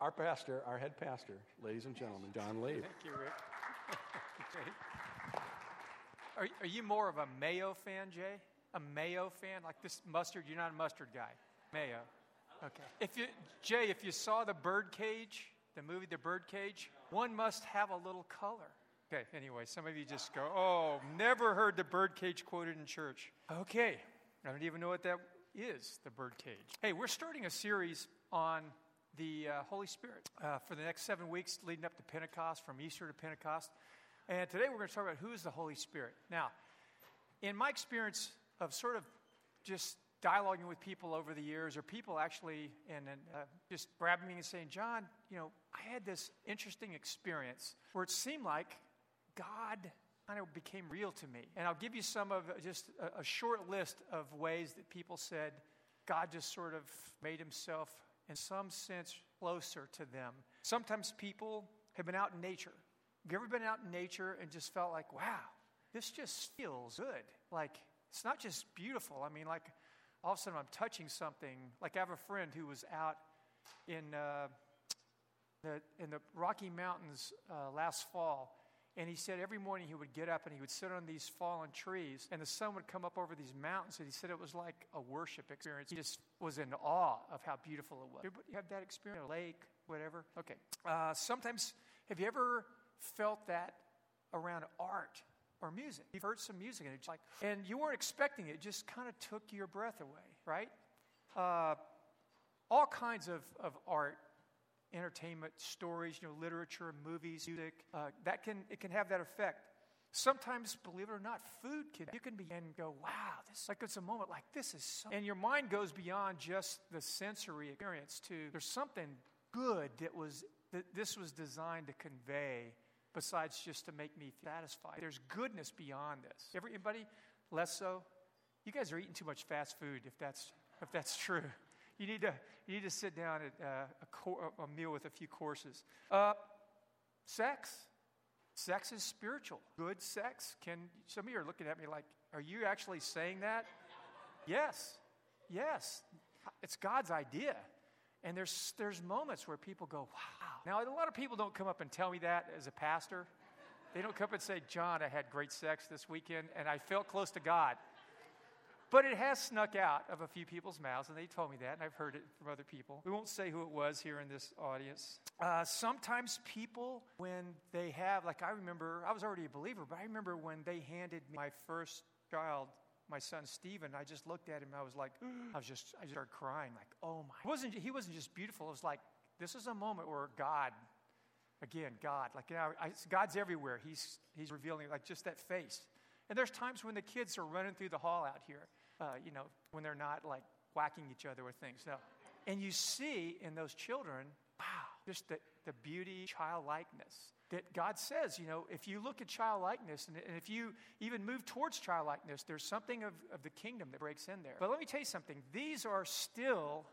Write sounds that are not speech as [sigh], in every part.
our pastor, our head pastor, ladies and gentlemen, John Lee. Thank you, Rick. are, are you more of a mayo fan, Jay? A mayo fan? Like this mustard? You're not a mustard guy. Mayo. Okay. If you, Jay, if you saw the Birdcage, the movie The Birdcage, one must have a little color. Okay, anyway, some of you just go, oh, never heard the birdcage quoted in church. Okay, I don't even know what that is, the birdcage. Hey, we're starting a series on the uh, Holy Spirit uh, for the next seven weeks leading up to Pentecost, from Easter to Pentecost. And today we're going to talk about who is the Holy Spirit. Now, in my experience of sort of just dialoguing with people over the years, or people actually and, and uh, just grabbing me and saying, John, you know, I had this interesting experience where it seemed like God kind of became real to me. And I'll give you some of just a, a short list of ways that people said God just sort of made himself, in some sense, closer to them. Sometimes people have been out in nature. Have you ever been out in nature and just felt like, wow, this just feels good? Like, it's not just beautiful. I mean, like, all of a sudden I'm touching something. Like, I have a friend who was out in, uh, the, in the Rocky Mountains uh, last fall and he said every morning he would get up and he would sit on these fallen trees, and the sun would come up over these mountains. And he said it was like a worship experience. He just was in awe of how beautiful it was. Everybody have that experience? A lake, whatever? Okay. Uh, sometimes, have you ever felt that around art or music? You've heard some music and it's like, and you weren't expecting it, it just kind of took your breath away, right? Uh, all kinds of, of art entertainment, stories, you know, literature, movies, music. Uh, that can it can have that effect. Sometimes, believe it or not, food can you can begin and go, wow, this like it's a moment like this is so and your mind goes beyond just the sensory experience to there's something good that was that this was designed to convey besides just to make me satisfied. There's goodness beyond this. Everybody less so? You guys are eating too much fast food if that's if that's true you need to, you need to sit down at uh, a, cor- a, meal with a few courses. Uh, sex. Sex is spiritual. Good sex can, some of you are looking at me like, are you actually saying that? yes. Yes. It's God's idea. And there's, there's moments where people go, wow. Now, a lot of people don't come up and tell me that as a pastor. They don't come up and say, John, I had great sex this weekend and I felt close to God. But it has snuck out of a few people's mouths, and they told me that, and I've heard it from other people. We won't say who it was here in this audience. Uh, sometimes people, when they have, like I remember, I was already a believer, but I remember when they handed me my first child, my son Stephen, I just looked at him, I was like, [gasps] I was just, I started crying, like, oh my. He wasn't, he wasn't just beautiful, it was like, this is a moment where God, again, God, like, you know, I, God's everywhere. He's, he's revealing, like, just that face. And there's times when the kids are running through the hall out here, uh, you know, when they're not like whacking each other with things. No. And you see in those children, wow, just the, the beauty, childlikeness that God says, you know, if you look at childlikeness and, and if you even move towards childlikeness, there's something of, of the kingdom that breaks in there. But let me tell you something. These are still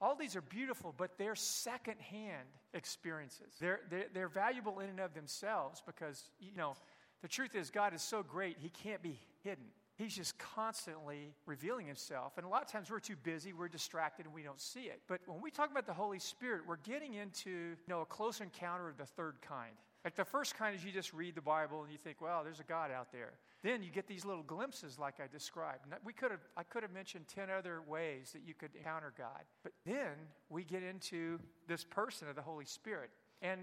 all these are beautiful, but they're secondhand experiences. They're, they're, they're, valuable in and of themselves because, you know, the truth is, God is so great, He can't be hidden. He's just constantly revealing himself. And a lot of times we're too busy, we're distracted, and we don't see it. But when we talk about the Holy Spirit, we're getting into you know, a close encounter of the third kind. Like the first kind is you just read the Bible and you think, well, there's a God out there. Then you get these little glimpses like I described. We could have, I could have mentioned 10 other ways that you could encounter God. But then we get into this person of the Holy Spirit. And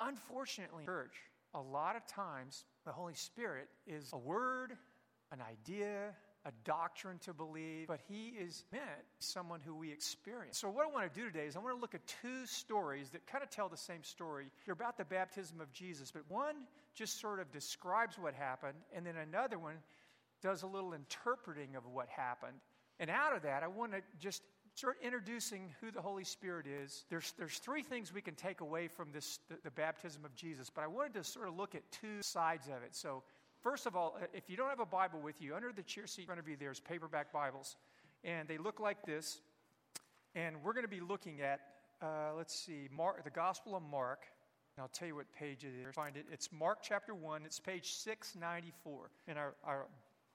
unfortunately, church, a lot of times the Holy Spirit is a word, an idea, a doctrine to believe, but he is meant someone who we experience. So, what I want to do today is I want to look at two stories that kind of tell the same story. They're about the baptism of Jesus, but one just sort of describes what happened, and then another one does a little interpreting of what happened. And out of that, I want to just start introducing who the Holy Spirit is. There's, there's three things we can take away from this, the, the baptism of Jesus, but I wanted to sort of look at two sides of it. So, First of all, if you don't have a Bible with you, under the chair seat in front of you, there's paperback Bibles. And they look like this. And we're going to be looking at, uh, let's see, Mark, the Gospel of Mark. And I'll tell you what page it is. Find it. It's Mark chapter 1. It's page 694 in our, our,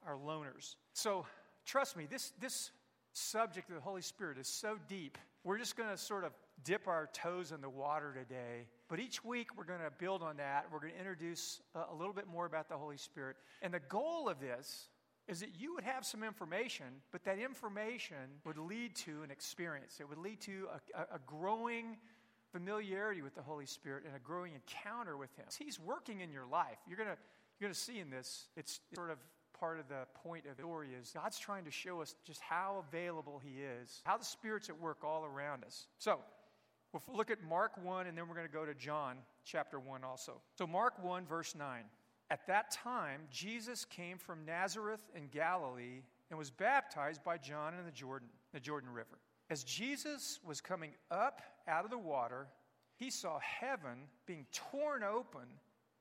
our loaners. So trust me, this, this subject of the Holy Spirit is so deep. We're just going to sort of dip our toes in the water today. But each week we're going to build on that. We're going to introduce a, a little bit more about the Holy Spirit. And the goal of this is that you would have some information, but that information would lead to an experience. It would lead to a, a, a growing familiarity with the Holy Spirit and a growing encounter with Him. He's working in your life. You're going to you're going to see in this, it's sort of part of the point of the story is God's trying to show us just how available He is, how the Spirit's at work all around us. So, we'll look at Mark 1, and then we're going to go to John chapter 1 also. So, Mark 1, verse 9. At that time, Jesus came from Nazareth in Galilee and was baptized by John in the Jordan, the Jordan River. As Jesus was coming up out of the water, he saw heaven being torn open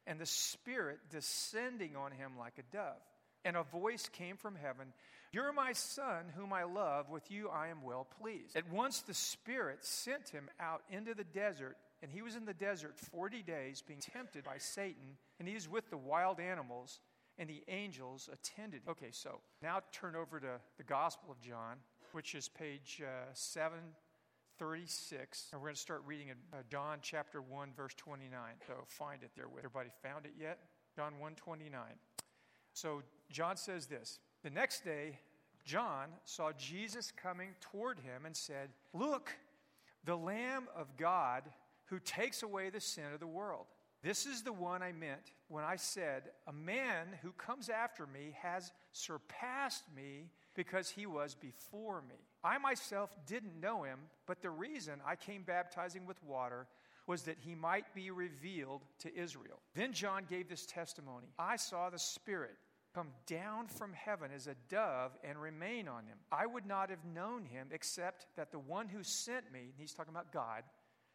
and the Spirit descending on him like a dove. And a voice came from heaven You're my Son, whom I love. With you I am well pleased. At once the Spirit sent him out into the desert, and he was in the desert 40 days, being tempted by Satan, and he is with the wild animals, and the angels attended. Him. Okay, so now turn over to the Gospel of John, which is page uh, 7 36, and we're going to start reading in uh, John chapter 1, verse 29. So find it there. Everybody found it yet? John 1 29. So John says this The next day, John saw Jesus coming toward him and said, Look, the Lamb of God who takes away the sin of the world. This is the one I meant when I said, A man who comes after me has surpassed me because he was before me. I myself didn't know him, but the reason I came baptizing with water was that he might be revealed to Israel. Then John gave this testimony I saw the Spirit come down from heaven as a dove and remain on him. I would not have known him except that the one who sent me, he's talking about God,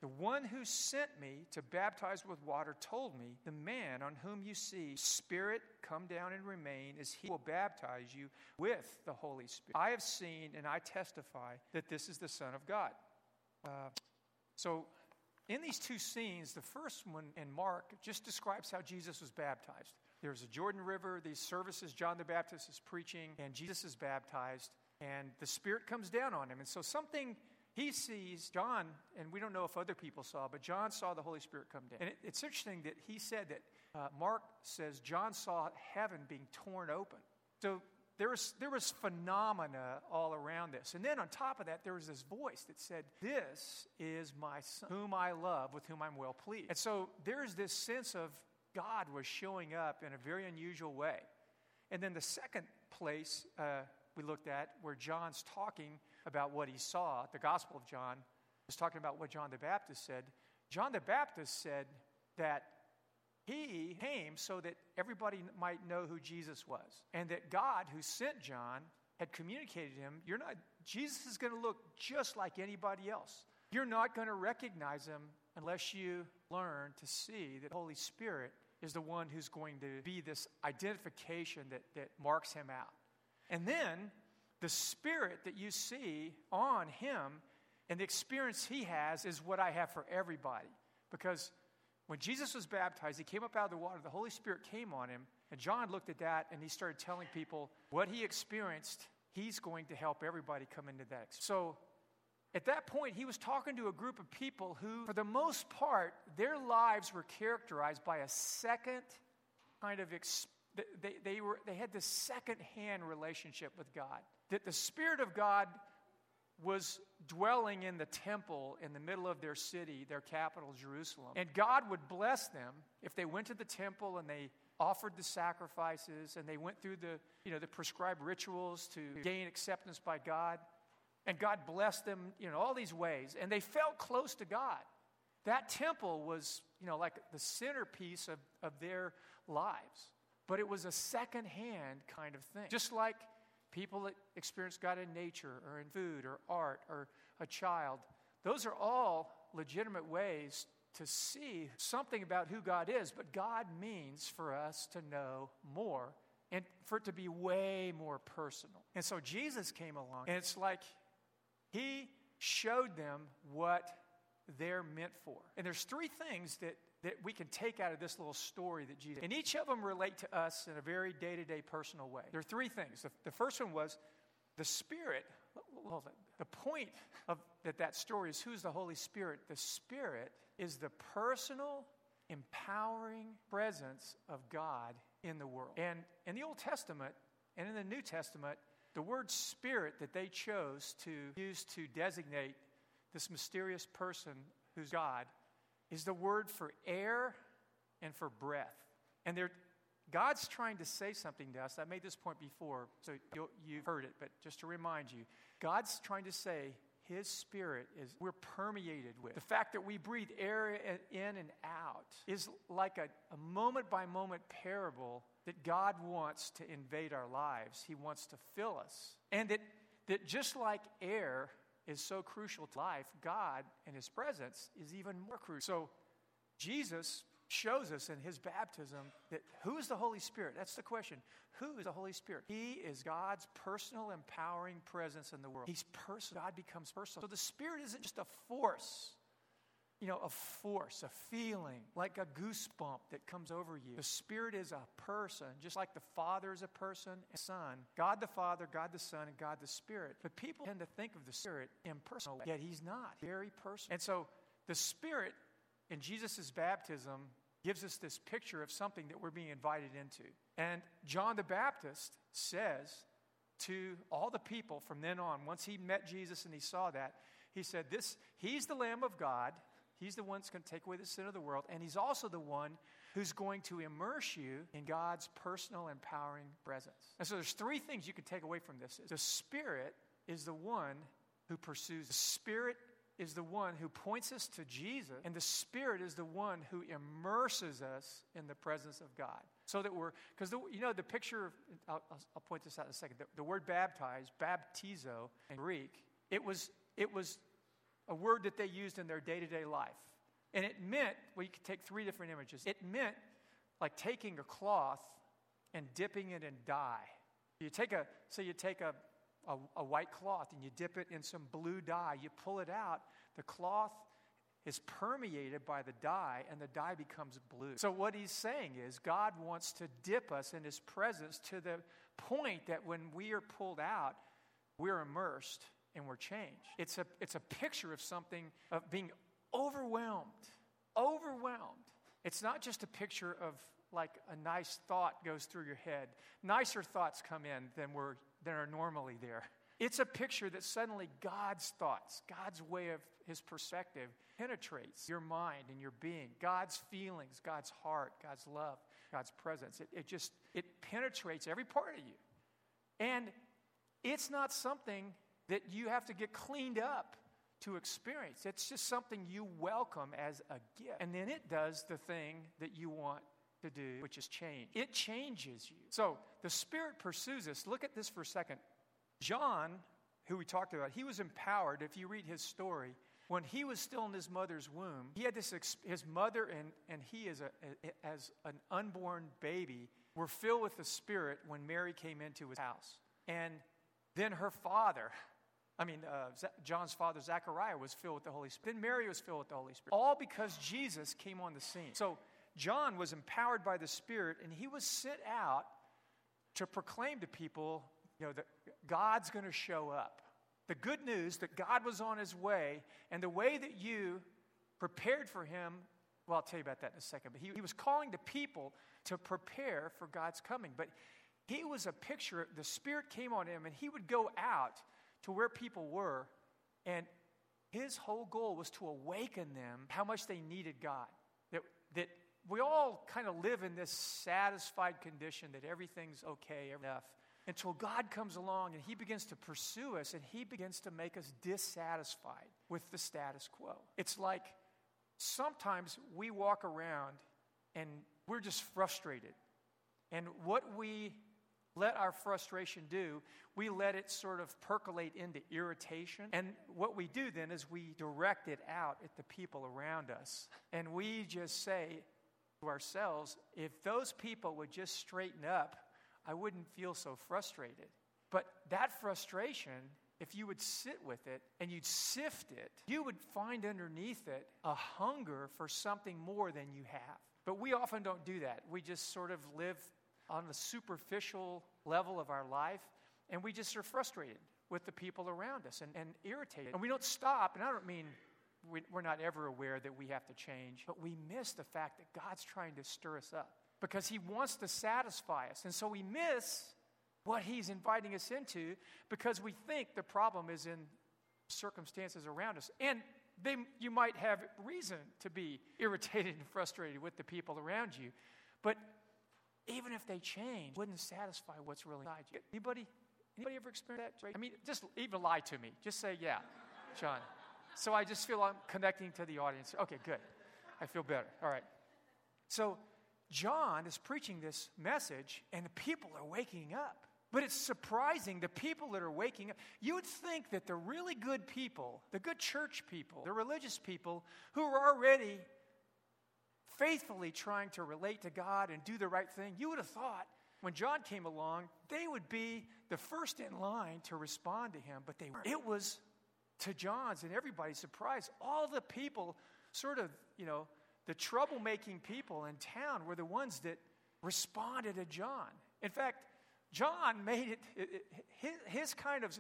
the one who sent me to baptize with water told me, The man on whom you see Spirit come down and remain is he who will baptize you with the Holy Spirit. I have seen and I testify that this is the Son of God. Uh, so, in these two scenes, the first one in Mark just describes how Jesus was baptized. There's a Jordan River, these services, John the Baptist is preaching, and Jesus is baptized, and the Spirit comes down on him. And so, something he sees John, and we don't know if other people saw, but John saw the Holy Spirit come down. And it, it's interesting that he said that uh, Mark says John saw heaven being torn open. So there was, there was phenomena all around this. And then on top of that, there was this voice that said, This is my son, whom I love, with whom I'm well pleased. And so there's this sense of God was showing up in a very unusual way. And then the second place uh, we looked at, where John's talking about what he saw, the Gospel of John was talking about what John the Baptist said. John the Baptist said that he came so that everybody might know who Jesus was, and that God, who sent John, had communicated to him, you're not, Jesus is going to look just like anybody else. You're not going to recognize him unless you learn to see that Holy Spirit is the one who's going to be this identification that, that marks him out. And then the spirit that you see on him and the experience he has is what I have for everybody. Because when Jesus was baptized, he came up out of the water, the Holy Spirit came on him, and John looked at that and he started telling people what he experienced. He's going to help everybody come into that. So at that point, he was talking to a group of people who, for the most part, their lives were characterized by a second kind of experience they, they, were, they had this second-hand relationship with God. That the Spirit of God was dwelling in the temple in the middle of their city, their capital, Jerusalem. And God would bless them if they went to the temple and they offered the sacrifices and they went through the, you know, the prescribed rituals to gain acceptance by God. And God blessed them, you know, all these ways. And they felt close to God. That temple was, you know, like the centerpiece of, of their lives but it was a second-hand kind of thing. Just like people that experience God in nature or in food or art or a child, those are all legitimate ways to see something about who God is, but God means for us to know more and for it to be way more personal. And so Jesus came along, and it's like he showed them what they're meant for. And there's three things that that we can take out of this little story that Jesus, and each of them relate to us in a very day to day personal way. There are three things. The, the, first one was the Spirit, Well, the point of that, that story is who's the Holy Spirit? The Spirit is the personal, empowering presence of God in the world. And in the Old Testament and in the New Testament, the word spirit that they chose to use to designate this mysterious person who's God is the word for air and for breath. And God's trying to say something to us. I made this point before, so you've heard it, but just to remind you, God's trying to say his spirit is we're permeated with. The fact that we breathe air in and out is like a, a moment by moment parable that God wants to invade our lives. He wants to fill us. And that, that just like air is so crucial to life, God and his presence is even more crucial. So Jesus shows us in his baptism that who is the Holy Spirit? That's the question. Who is the Holy Spirit? He is God's personal, empowering presence in the world. He's personal. God becomes personal. So the Spirit isn't just a force, you know, a force, a feeling, like a goosebump that comes over you. The Spirit is a person, just like the Father is a person and Son. God the Father, God the Son, and God the Spirit. But people tend to think of the Spirit impersonal, yet He's not. Very personal. And so the Spirit in Jesus' baptism gives us this picture of something that we're being invited into. And John the Baptist says to all the people from then on, once he met Jesus and he saw that, he said, This he's the Lamb of God. He's the one that's going to take away the sin of the world. And he's also the one who's going to immerse you in God's personal, empowering presence. And so there's three things you can take away from this. The Spirit is the one who pursues. The Spirit is the one who points us to Jesus, and the Spirit is the one who immerses us in the presence of God. So that we're, because you know, the picture, I'll, I'll, point this out in a second. The, the word baptize, baptizo in Greek, it was, it was a word that they used in their day to day life. And it meant, well, you could take three different images. It meant like taking a cloth and dipping it in dye. You take a, so you take a, a, a white cloth and you dip it in some blue dye. You pull it out, the cloth is permeated by the dye and the dye becomes blue. So, what he's saying is, God wants to dip us in his presence to the point that when we are pulled out, we're immersed and we're changed. It's a, it's a picture of something, of being overwhelmed. Overwhelmed. It's not just a picture of like a nice thought goes through your head. Nicer thoughts come in than were than are normally there. It's a picture that suddenly God's thoughts, God's way of his perspective penetrates your mind and your being. God's feelings, God's heart, God's love, God's presence. It, it just, it penetrates every part of you. And it's not something that you have to get cleaned up to experience. It's just something you welcome as a gift. And then it does the thing that you want to do, which is change. It changes you. So the Spirit pursues us. Look at this for a second. John, who we talked about, he was empowered. If you read his story, when he was still in his mother's womb, he had this, his mother and, and he as, a, as an unborn baby were filled with the Spirit when Mary came into his house. And then her father, [laughs] I mean, uh, John's father, Zachariah, was filled with the Holy Spirit. Then Mary was filled with the Holy Spirit. All because Jesus came on the scene. So John was empowered by the Spirit, and he was sent out to proclaim to people, you know, that God's going to show up. The good news that God was on his way, and the way that you prepared for him, well, I'll tell you about that in a second, but he, he was calling the people to prepare for God's coming. But he was a picture, the Spirit came on him, and he would go out to where people were, and his whole goal was to awaken them how much they needed God. That, that we all kind of live in this satisfied condition that everything's okay enough until God comes along and He begins to pursue us and He begins to make us dissatisfied with the status quo. It's like sometimes we walk around and we're just frustrated. And what we let our frustration do, we let it sort of percolate into irritation. And what we do then is we direct it out at the people around us. And we just say, ourselves, if those people would just straighten up, I wouldn't feel so frustrated. But that frustration, if you would sit with it and you'd sift it, you would find underneath it a hunger for something more than you have. But we often don't do that. We just sort of live on the superficial level of our life and we just are frustrated with the people around us and, and irritated. And we don't stop, and I don't mean we're not ever aware that we have to change, but we miss the fact that God's trying to stir us up because He wants to satisfy us. And so we miss what He's inviting us into because we think the problem is in circumstances around us. And they, you might have reason to be irritated and frustrated with the people around you, but even if they change, wouldn't satisfy what's really inside you. Anybody, anybody ever experienced that? I mean, just even lie to me. Just say, yeah, John. So I just feel I'm connecting to the audience. Okay, good. I feel better. All right. So John is preaching this message, and the people are waking up. But it's surprising the people that are waking up. You would think that the really good people, the good church people, the religious people who are already faithfully trying to relate to God and do the right thing, you would have thought when John came along, they would be the first in line to respond to him, but they weren't. It was to John's and everybody's surprise. All the people, sort of, you know, the troublemaking people in town were the ones that responded to John. In fact, John made it, it, it his, his kind of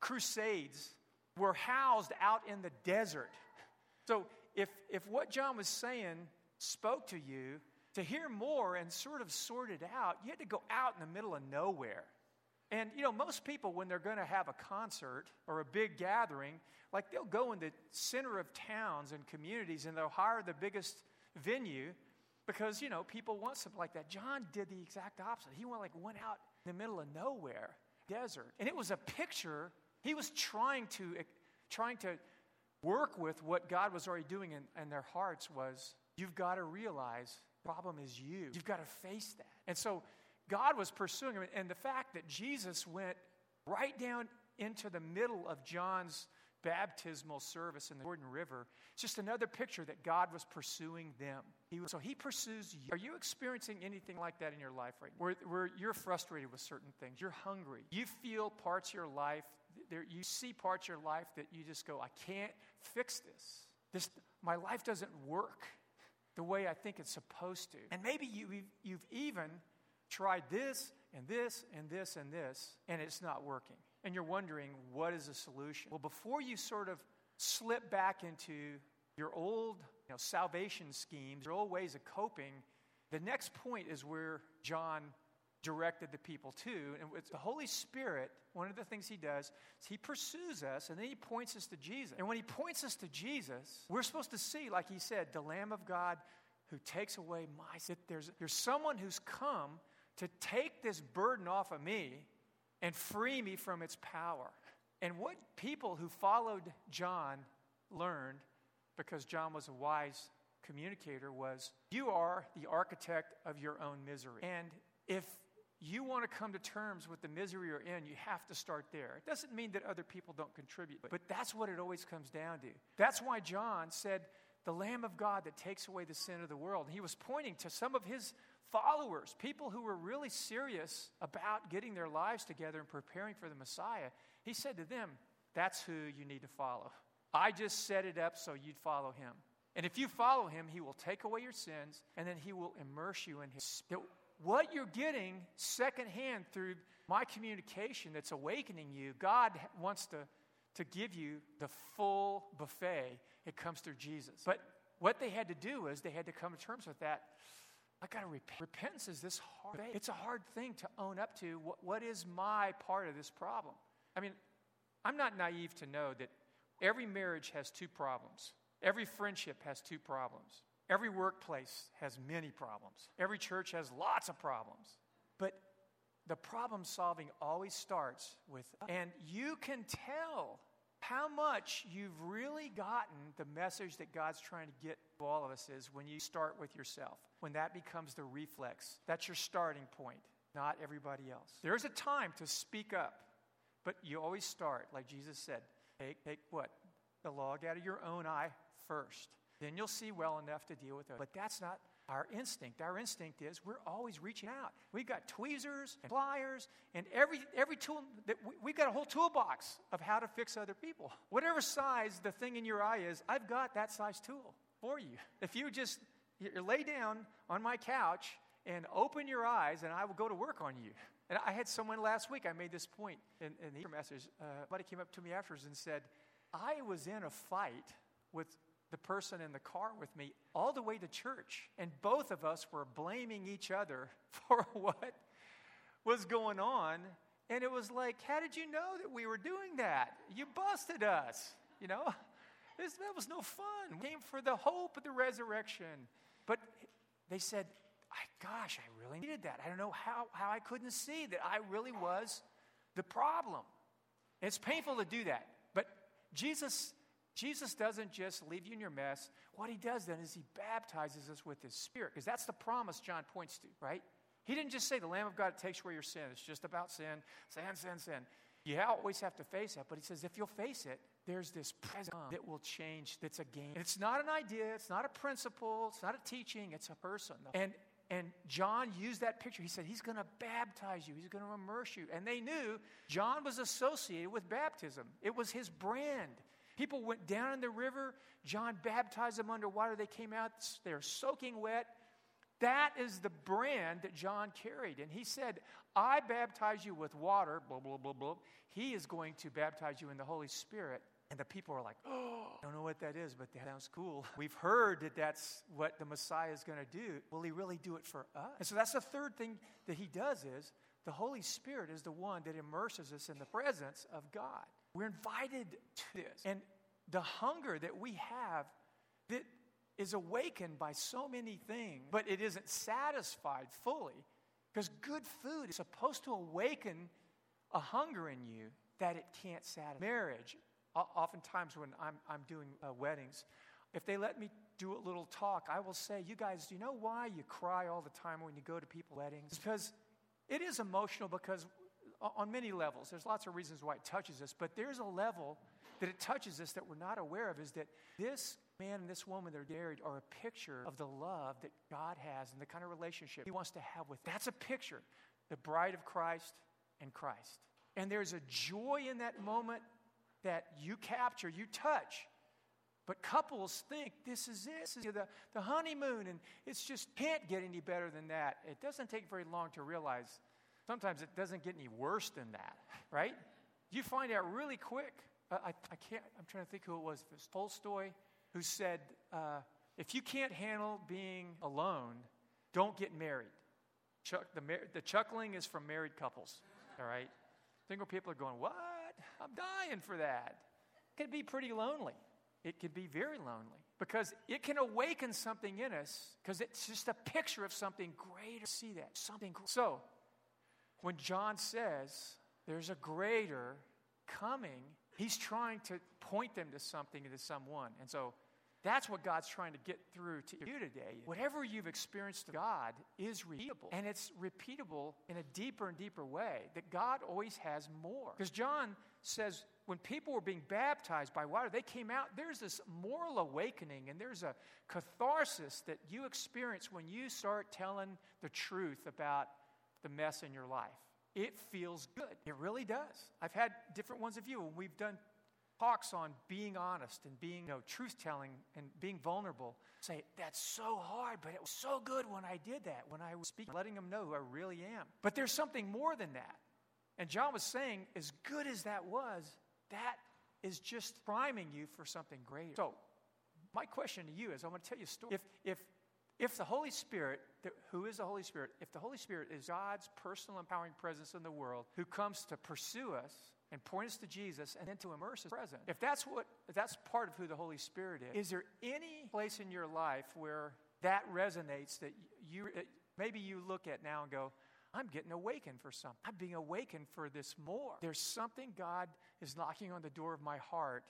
crusades were housed out in the desert. So if, if what John was saying spoke to you, to hear more and sort of sort it out, you had to go out in the middle of nowhere. And, you know, most people, when they're going to have a concert or a big gathering, like they'll go in the center of towns and communities and they'll hire the biggest venue because, you know, people want something like that. John did the exact opposite. He went, like, went out in the middle of nowhere, desert. And it was a picture. He was trying to, eh, trying to work with what God was already doing in, in their hearts was You've got to realize the problem is you. You've got to face that. And so God was pursuing him. And the fact that Jesus went right down into the middle of John's baptismal service in the Jordan River, it's just another picture that God was pursuing them. He so he pursues you. Are you experiencing anything like that in your life right now? Where, where you're frustrated with certain things, you're hungry, you feel parts of your life, there, you see parts of your life that you just go, I can't fix this. This my life doesn't work the way I think it's supposed to. And maybe you, you've even tried this and this and this and this, and it's not working. And you're wondering, what is the solution? Well, before you sort of slip back into your old you know, salvation schemes, your old ways of coping, the next point is where John directed the people to. And it's the Holy Spirit, one of the things he does is he pursues us and then he points us to Jesus. And when he points us to Jesus, we're supposed to see, like he said, the Lamb of God who takes away my sin. There's, there's someone who's come to take this burden off of me and free me from its power. And what people who followed John learned, because John was a wise communicator, was you are the architect of your own misery. And if you want to come to terms with the misery you're in, you have to start there. It doesn't mean that other people don't contribute, but that's what it always comes down to. That's why John said, The Lamb of God that takes away the sin of the world. He was pointing to some of his followers, people who were really serious about getting their lives together and preparing for the Messiah. He said to them, That's who you need to follow. I just set it up so you'd follow him. And if you follow him, he will take away your sins and then he will immerse you in his what you're getting secondhand through my communication that's awakening you, God wants to, to give you the full buffet. It comes through Jesus. But what they had to do is they had to come to terms with that. I got to repent. Repentance is this hard. It's a hard thing to own up to. What, what is my part of this problem? I mean, I'm not naive to know that every marriage has two problems. Every friendship has two problems. Every workplace has many problems. Every church has lots of problems. But the problem solving always starts with, and you can tell how much you've really gotten the message that God's trying to get to all of us is when you start with yourself, when that becomes the reflex. That's your starting point, not everybody else. There's a time to speak up, but you always start, like Jesus said, take, take what? The log out of your own eye first. Then you'll see well enough to deal with it. But that's not our instinct. Our instinct is we're always reaching out. We've got tweezers and pliers and every, every tool that we, we've got a whole toolbox of how to fix other people. Whatever size the thing in your eye is, I've got that size tool for you. If you just you lay down on my couch and open your eyes, and I will go to work on you. And I had someone last week, I made this point in, in the message. Uh, somebody came up to me afterwards and said, I was in a fight with the person in the car with me all the way to church, and both of us were blaming each other [laughs] for what was going on. And it was like, how did you know that we were doing that? You busted us, you know? [laughs] This, that was no fun. We came for the hope of the resurrection. But they said, I, gosh, I really needed that. I don't know how, how I couldn't see that I really was the problem. It's painful to do that. But Jesus, Jesus doesn't just leave you in your mess. What he does then is he baptizes us with his spirit, because that's the promise John points to, right? He didn't just say the Lamb of God takes away your sin. It's just about sin, sin, sin, sin. You always have to face that, but he says if you'll face it, there's this present that will change, that's a game. It's not an idea, it's not a principle, it's not a teaching, it's a person. And and John used that picture. He said, He's going to baptize you, He's going to immerse you. And they knew John was associated with baptism, it was his brand. People went down in the river. John baptized them underwater. They came out, they're soaking wet. That is the brand that John carried. And he said, I baptize you with water, blah, blah, blah, blah. He is going to baptize you in the Holy Spirit. And the people are like, oh, [gasps] I don't know what that is, but that sounds cool. [laughs] We've heard that that's what the Messiah is going to do. Will he really do it for us? And so that's the third thing that he does is the Holy Spirit is the one that immerses us in the presence of God. We're invited to this. And the hunger that we have that is awakened by so many things, but it isn't satisfied fully because good food is supposed to awaken a hunger in you that it can't satisfy. Marriage, oftentimes when I'm, I'm doing uh, weddings, if they let me do a little talk, I will say, You guys, do you know why you cry all the time when you go to people's weddings? It's because it is emotional because on many levels, there's lots of reasons why it touches us, but there's a level that it touches us that we're not aware of is that this man and this woman that are married are a picture of the love that God has and the kind of relationship He wants to have with. That's a picture, the bride of Christ and Christ. And there's a joy in that moment that you capture, you touch. But couples think this is it. This is the, the honeymoon, and it's just can't get any better than that. It doesn't take very long to realize sometimes it doesn't get any worse than that, [laughs] right? You find out really quick. Uh, I, I can't, I'm trying to think who it was. It was Tolstoy who said, uh, if you can't handle being alone, don't get married. Chuck, the, the chuckling is from married couples, all right? Single people are going, what? I'm dying for that. It can be pretty lonely. It can be very lonely because it can awaken something in us because it's just a picture of something greater. See that? Something. Cool. So, when John says there's a greater coming, he's trying to point them to something, to someone. And so, that's what God's trying to get through to you today. Whatever you've experienced of God is repeatable. And it's repeatable in a deeper and deeper way that God always has more. Because John says when people were being baptized by water, they came out, there's this moral awakening and there's a catharsis that you experience when you start telling the truth about the mess in your life. It feels good. It really does. I've had different ones of you we've done talks on being honest and being you know, truth telling and being vulnerable say, That's so hard, but it was so good when I did that, when I was speaking, letting them know who I really am. But there's something more than that. And John was saying, as good as that was, that is just priming you for something greater. So, my question to you is I want to tell you a story. If, if, if the Holy Spirit, who is the Holy Spirit, if the Holy Spirit is God's personal empowering presence in the world who comes to pursue us and point us to Jesus and then to immerse us present. If that's what if that's part of who the Holy Spirit is, is there any place in your life where that resonates that you uh, maybe you look at now and go, I'm getting awakened for something. I'm being awakened for this more. There's something God is knocking on the door of my heart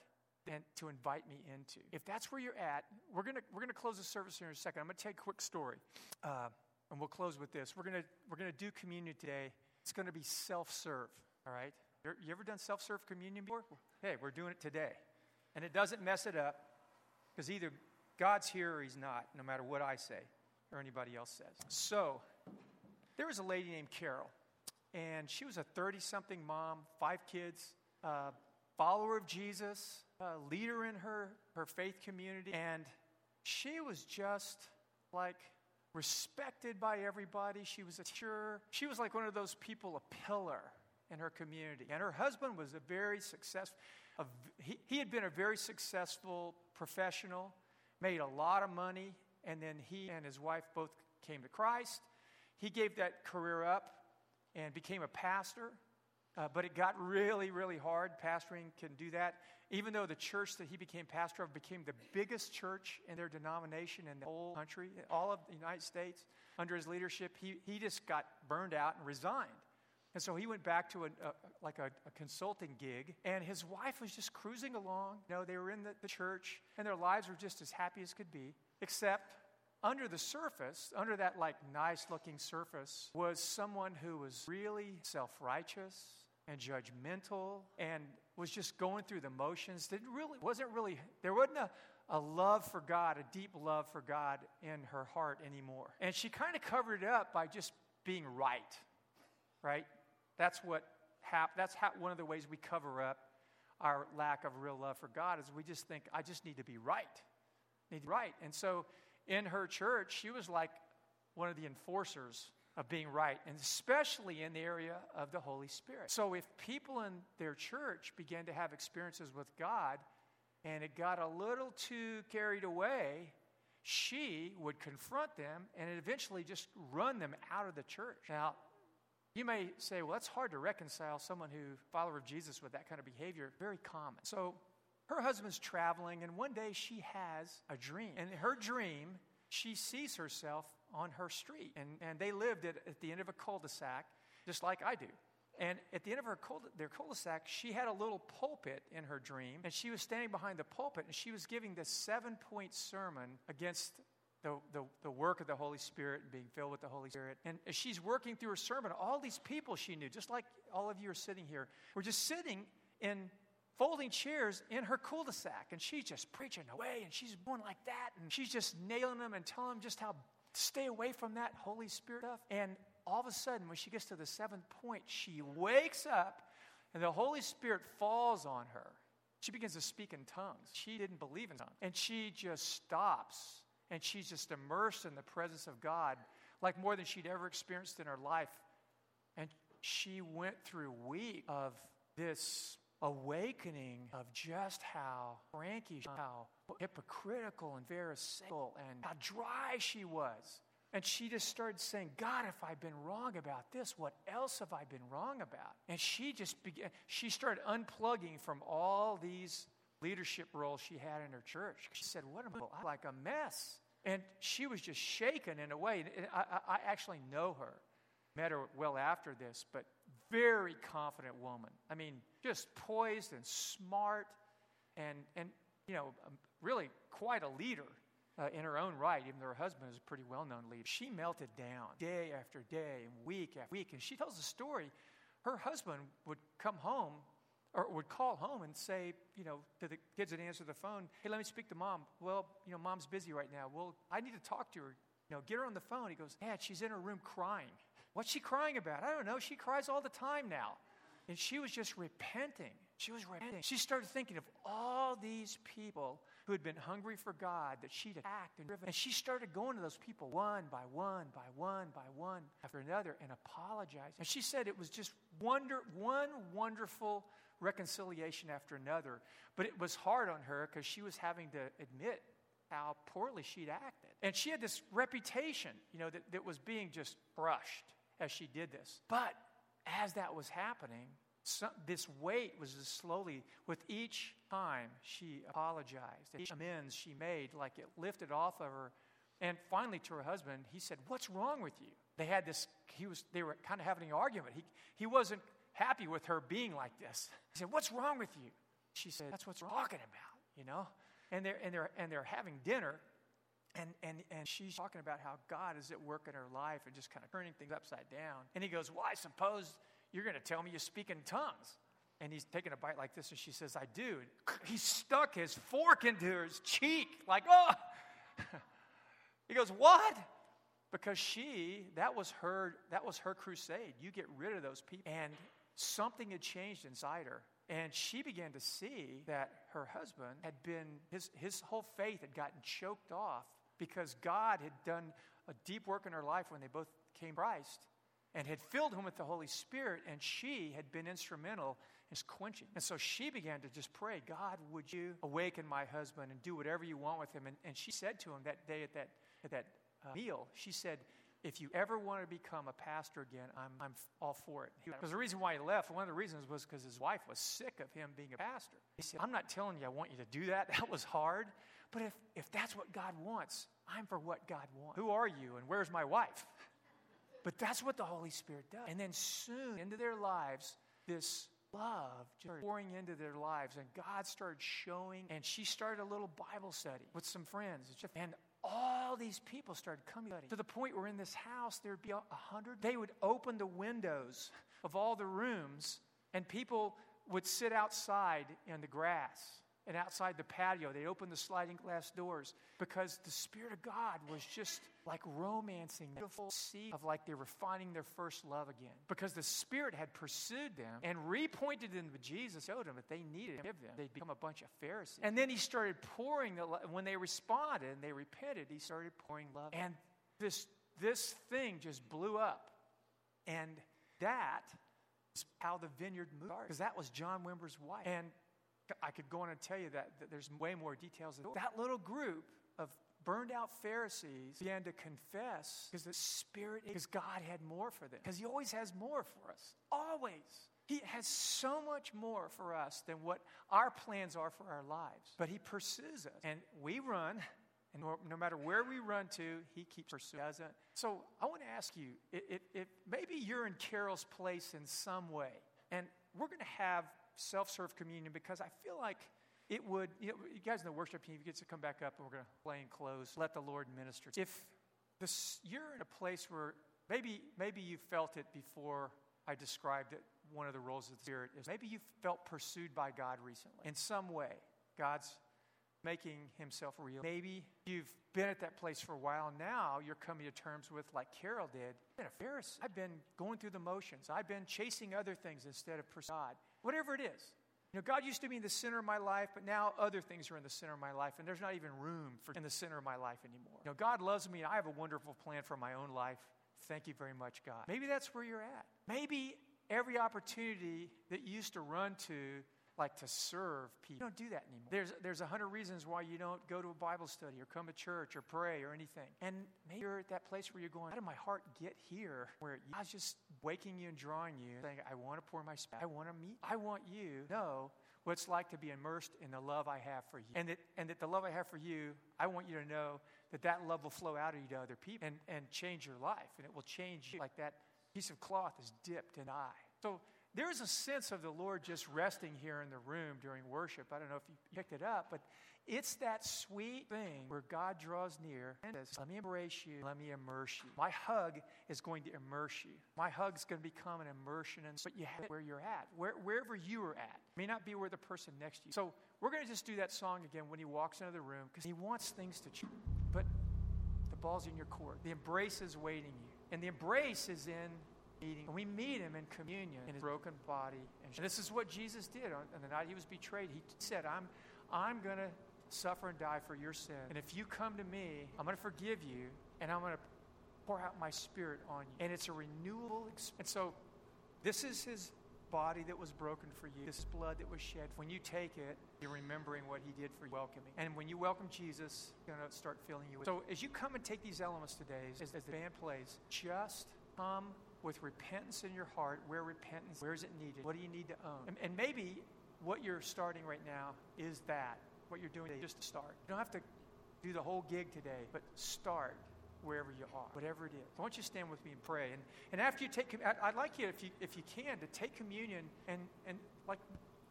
and to invite me into. If that's where you're at, we're gonna we're gonna close the service here in a second. I'm gonna tell you a quick story, uh, and we'll close with this. We're gonna we're gonna do communion today. It's gonna be self-serve. All right. You ever done self serve communion before? Hey, we're doing it today. And it doesn't mess it up because either God's here or He's not, no matter what I say or anybody else says. So, there was a lady named Carol, and she was a 30 something mom, five kids, uh, follower of Jesus, leader in her, her faith community, and she was just like respected by everybody. She was a teacher. She was like one of those people, a pillar in her community. And her husband was a very successful, a, he, he had been a very successful professional, made a lot of money, and then he and his wife both came to Christ. He gave that career up and became a pastor. Uh, but it got really, really hard. Pastoring can do that. Even though the church that he became pastor of became the biggest church in their denomination in the whole country, all of the United States, under his leadership, he, he just got burned out and resigned. And so he went back to a, a like a, a, consulting gig, and his wife was just cruising along. You know, they were in the, the church, and their lives were just as happy as could be, except under the surface, under that like nice looking surface, was someone who was really self righteous and judgmental and was just going through the motions. Didn't really wasn't really there wasn't a, a love for God, a deep love for God in her heart anymore. And she kind of covered it up by just being right. Right? That's what hap- that's how, one of the ways we cover up our lack of real love for God is we just think I just need to be right. Need to be right. And so in her church, she was like one of the enforcers of being right, and especially in the area of the Holy Spirit. So if people in their church began to have experiences with God and it got a little too carried away, she would confront them and eventually just run them out of the church. Now, you may say, well, that's hard to reconcile someone who, follower of Jesus, with that kind of behavior. Very common. So her husband's traveling, and one day she has a dream. And in her dream, she sees herself on her street. And, and they lived at, at the end of a cul de sac, just like I do. And at the end of her cul- their cul de sac, she had a little pulpit in her dream, and she was standing behind the pulpit, and she was giving this seven point sermon against the, the, the, work of the Holy Spirit and being filled with the Holy Spirit. And as she's working through her sermon, all these people she knew, just like all of you are sitting here, were just sitting in folding chairs in her cul-de-sac. And she's just preaching away, and she's going like that, and she's just nailing them and telling them just how stay away from that Holy Spirit stuff. And all of a sudden, when she gets to the seventh point, she wakes up and the Holy Spirit falls on her. She begins to speak in tongues. She didn't believe in tongues. And she just stops and she's just immersed in the presence of God like more than she'd ever experienced in her life. And she went through weeks of this awakening of just how cranky, how hypocritical and pharisaical, and how dry she was. And she just started saying, God, if I've been wrong about this, what else have I been wrong about? And she just began, she started unplugging from all these leadership roles she had in her church. She said, What am I like a mess? And she was just shaken in a way. I, I, I actually know her, met her well after this, but very confident woman. I mean, just poised and smart and, and you know, really quite a leader uh, in her own right, even though her husband is a pretty well known leader. She melted down day after day and week after week. And she tells the story her husband would come home or would call home and say, you know, to the kids that answer the phone, hey, let me speak to mom. Well, you know, mom's busy right now. Well, I need to talk to her. You know, get her on the phone. He goes, Dad, she's in her room crying. What's she crying about? I don't know. She cries all the time now. And she was just repenting. She was repenting. She started thinking of all these people who had been hungry for God that she'd attacked and driven. And she started going to those people one by one, by one, by one, after another, and apologizing. And she said it was just wonder, one wonderful reconciliation after another. But it was hard on her because she was having to admit how poorly she'd acted. And she had this reputation, you know, that, that was being just brushed as she did this. But as that was happening, some, this weight was just slowly, with each time she apologized, each amends she made, like it lifted off of her. And finally, to her husband, he said, What's wrong with you? They had this, he was, they were kind of having an argument. He, he wasn't happy with her being like this. He said, What's wrong with you? She said, That's what's talking about, you know? And they're, and they're, and they're having dinner, and, and, and she's talking about how God is at work in her life and just kind of turning things upside down. And he goes, Well, I suppose you're going to tell me you speak in tongues. And he's taking a bite like this, and she says, I do. He stuck his fork into his cheek, like, oh. [laughs] he goes, What? Because she, that was her, that was her crusade. You get rid of those people. And something had changed inside her. And she began to see that her husband had been, his, his whole faith had gotten choked off because God had done a deep work in her life when they both came Christ and had filled him with the Holy Spirit, and she had been instrumental in quenching. And so she began to just pray, God, would you awaken my husband and do whatever you want with him? And, and she said to him that day at that, at that uh, meal, she said, if you ever want to become a pastor again, I'm, I'm all for it. Because the reason why he left, one of the reasons was because his wife was sick of him being a pastor. He said, I'm not telling you I want you to do that. [laughs] That was hard. But if, if that's what God wants, I'm for what God wants. Who are you and where's my wife? [laughs] But that's what the Holy Spirit does. And then soon into their lives, this love just pouring into their lives. And God started showing, and she started a little Bible study with some friends. And all these people started coming to the point where in this house there'd be a hundred. They would open the windows of all the rooms, and people would sit outside in the grass and outside the patio. They opened the sliding glass doors because the Spirit of God was just like romancing the beautiful sea of like they were finding their first love again. Because the Spirit had pursued them and repointed them to Jesus, showed them that they needed him. They'd become a bunch of Pharisees. And then he started pouring the when they responded and they repented, he started pouring love. And this this thing just blew up. And that is how the vineyard moved. Because that was John Wimber's wife. And I could go on and tell you that, that there's way more details. That little group of burned out Pharisees began to confess because the Spirit, because God had more for them. Because He always has more for us. Always. He has so much more for us than what our plans are for our lives. But He pursues us. And we run, and no matter where we run to, He keeps pursuing us. So I want to ask you if, if maybe you're in Carol's place in some way, and we're going to have self serve communion because I feel like it would, you know, you guys in the worship team, if you get to come back up and we're going to play and close. Let the Lord minister. If this, you're in a place where maybe, maybe you felt it before I described it, one of the roles of the Spirit is maybe you felt pursued by God recently in some way. God's making himself real. Maybe you've been at that place for a while. Now you're coming to terms with, like Carol did, I've been a Pharisee. I've been going through the motions. I've been chasing other things instead of pursuing God. Whatever it is. You know, God used to be in the center of my life, but now other things are in the center of my life, and there's not even room for in the center of my life anymore. You know, God loves me, and I have a wonderful plan for my own life. Thank you very much, God. Maybe that's where you're at. Maybe every opportunity that you used to run to like to serve people. You don't do that anymore. There's, there's a hundred reasons why you don't go to a Bible study or come to church or pray or anything. And maybe you're at that place where you're going, how did my heart get here? Where God's just waking you and drawing you, saying, I want to pour my spirit. I want to meet. I want you to know what it's like to be immersed in the love I have for you. And that, and that the love I have for you, I want you to know that that love will flow out of you to other people and, and change your life. And it will change you like that piece of cloth is dipped in eye. So there's a sense of the Lord just resting here in the room during worship. I don't know if you picked it up, but it's that sweet thing where God draws near and says, Let me embrace you, let me immerse you. My hug is going to immerse you. My hug is going to become an immersion, and but you have where you're at, where, wherever you are at. It may not be where the person next to you. So we're going to just do that song again when he walks into the room because he wants things to change. But the ball's in your court. The embrace is waiting you. And the embrace is in And we meet him in communion in his broken body. And this is what Jesus did on, on the night he was betrayed. He said, I'm, I'm going to suffer and die for your sin. And if you come to me, I'm going to forgive you and I'm going to pour out my spirit on you. And it's a renewal. Experience. And so this is his body that was broken for you, this blood that was shed. When you take it, you're remembering what he did for you, welcoming. And when you welcome Jesus, he's going to start filling you. So as you come and take these elements today, as, as the band plays, just come with repentance in your heart. Where repentance, where is it needed? What do you need to own? And, and maybe what you're starting right now is that. What you're doing just to start. You don't have to do the whole gig today, but start wherever you are, whatever it is. I want you stand with me and pray. And, and after you take, I'd like you, if you, if you can, to take communion and, and like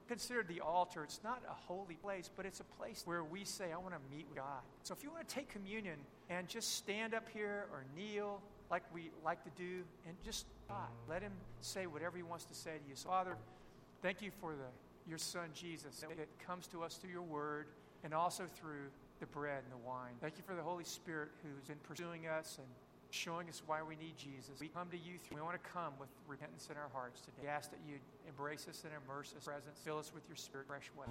consider the altar. It's not a holy place, but it's a place where we say, I want to meet with God. So if you want to take communion and just stand up here or kneel like we like to do and just God, let him say whatever he wants to say to you. So, Father, thank you for the, your son Jesus that comes to us through your word and also through the bread and the wine. Thank you for the Holy Spirit who's been pursuing us and showing us why we need Jesus. We come to you. Through, we want to come with repentance in our hearts today. We ask that you embrace us and immerse us, presence, fill us with your spirit, fresh way.